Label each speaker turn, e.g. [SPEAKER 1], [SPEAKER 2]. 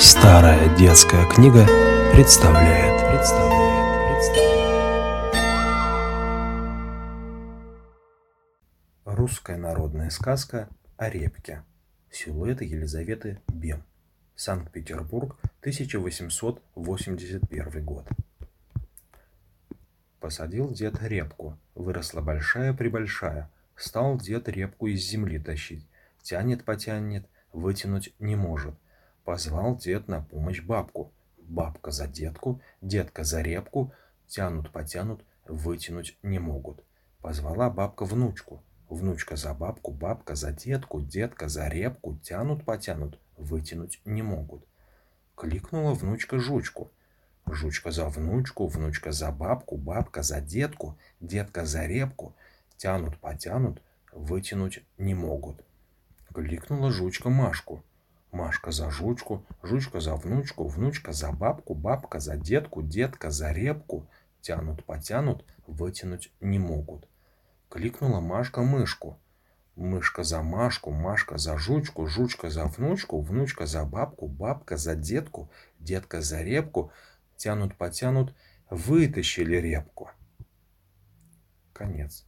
[SPEAKER 1] Старая детская книга представляет. представляет, представляет. Русская народная сказка о репке. Силуэты Елизаветы Бем. Санкт-Петербург, 1881 год. Посадил дед репку, выросла большая-пребольшая. Стал дед репку из земли тащить. Тянет-потянет, вытянуть не может. Позвал дед на помощь бабку. Бабка за детку, детка за репку. Тянут-потянут, вытянуть не могут. Позвала бабка внучку. Внучка за бабку, бабка за детку, детка за репку. Тянут-потянут, вытянуть не могут. Кликнула внучка жучку. Жучка за внучку, внучка за бабку, бабка за детку, детка за репку. Тянут-потянут, вытянуть не могут. Кликнула жучка Машку. Машка за жучку, жучка за внучку, внучка за бабку, бабка за детку, детка за репку. Тянут-потянут, вытянуть не могут. Кликнула Машка мышку. Мышка за Машку, Машка за жучку, жучка за внучку, внучка за бабку, бабка за детку, детка за репку. Тянут-потянут, вытащили репку. Конец.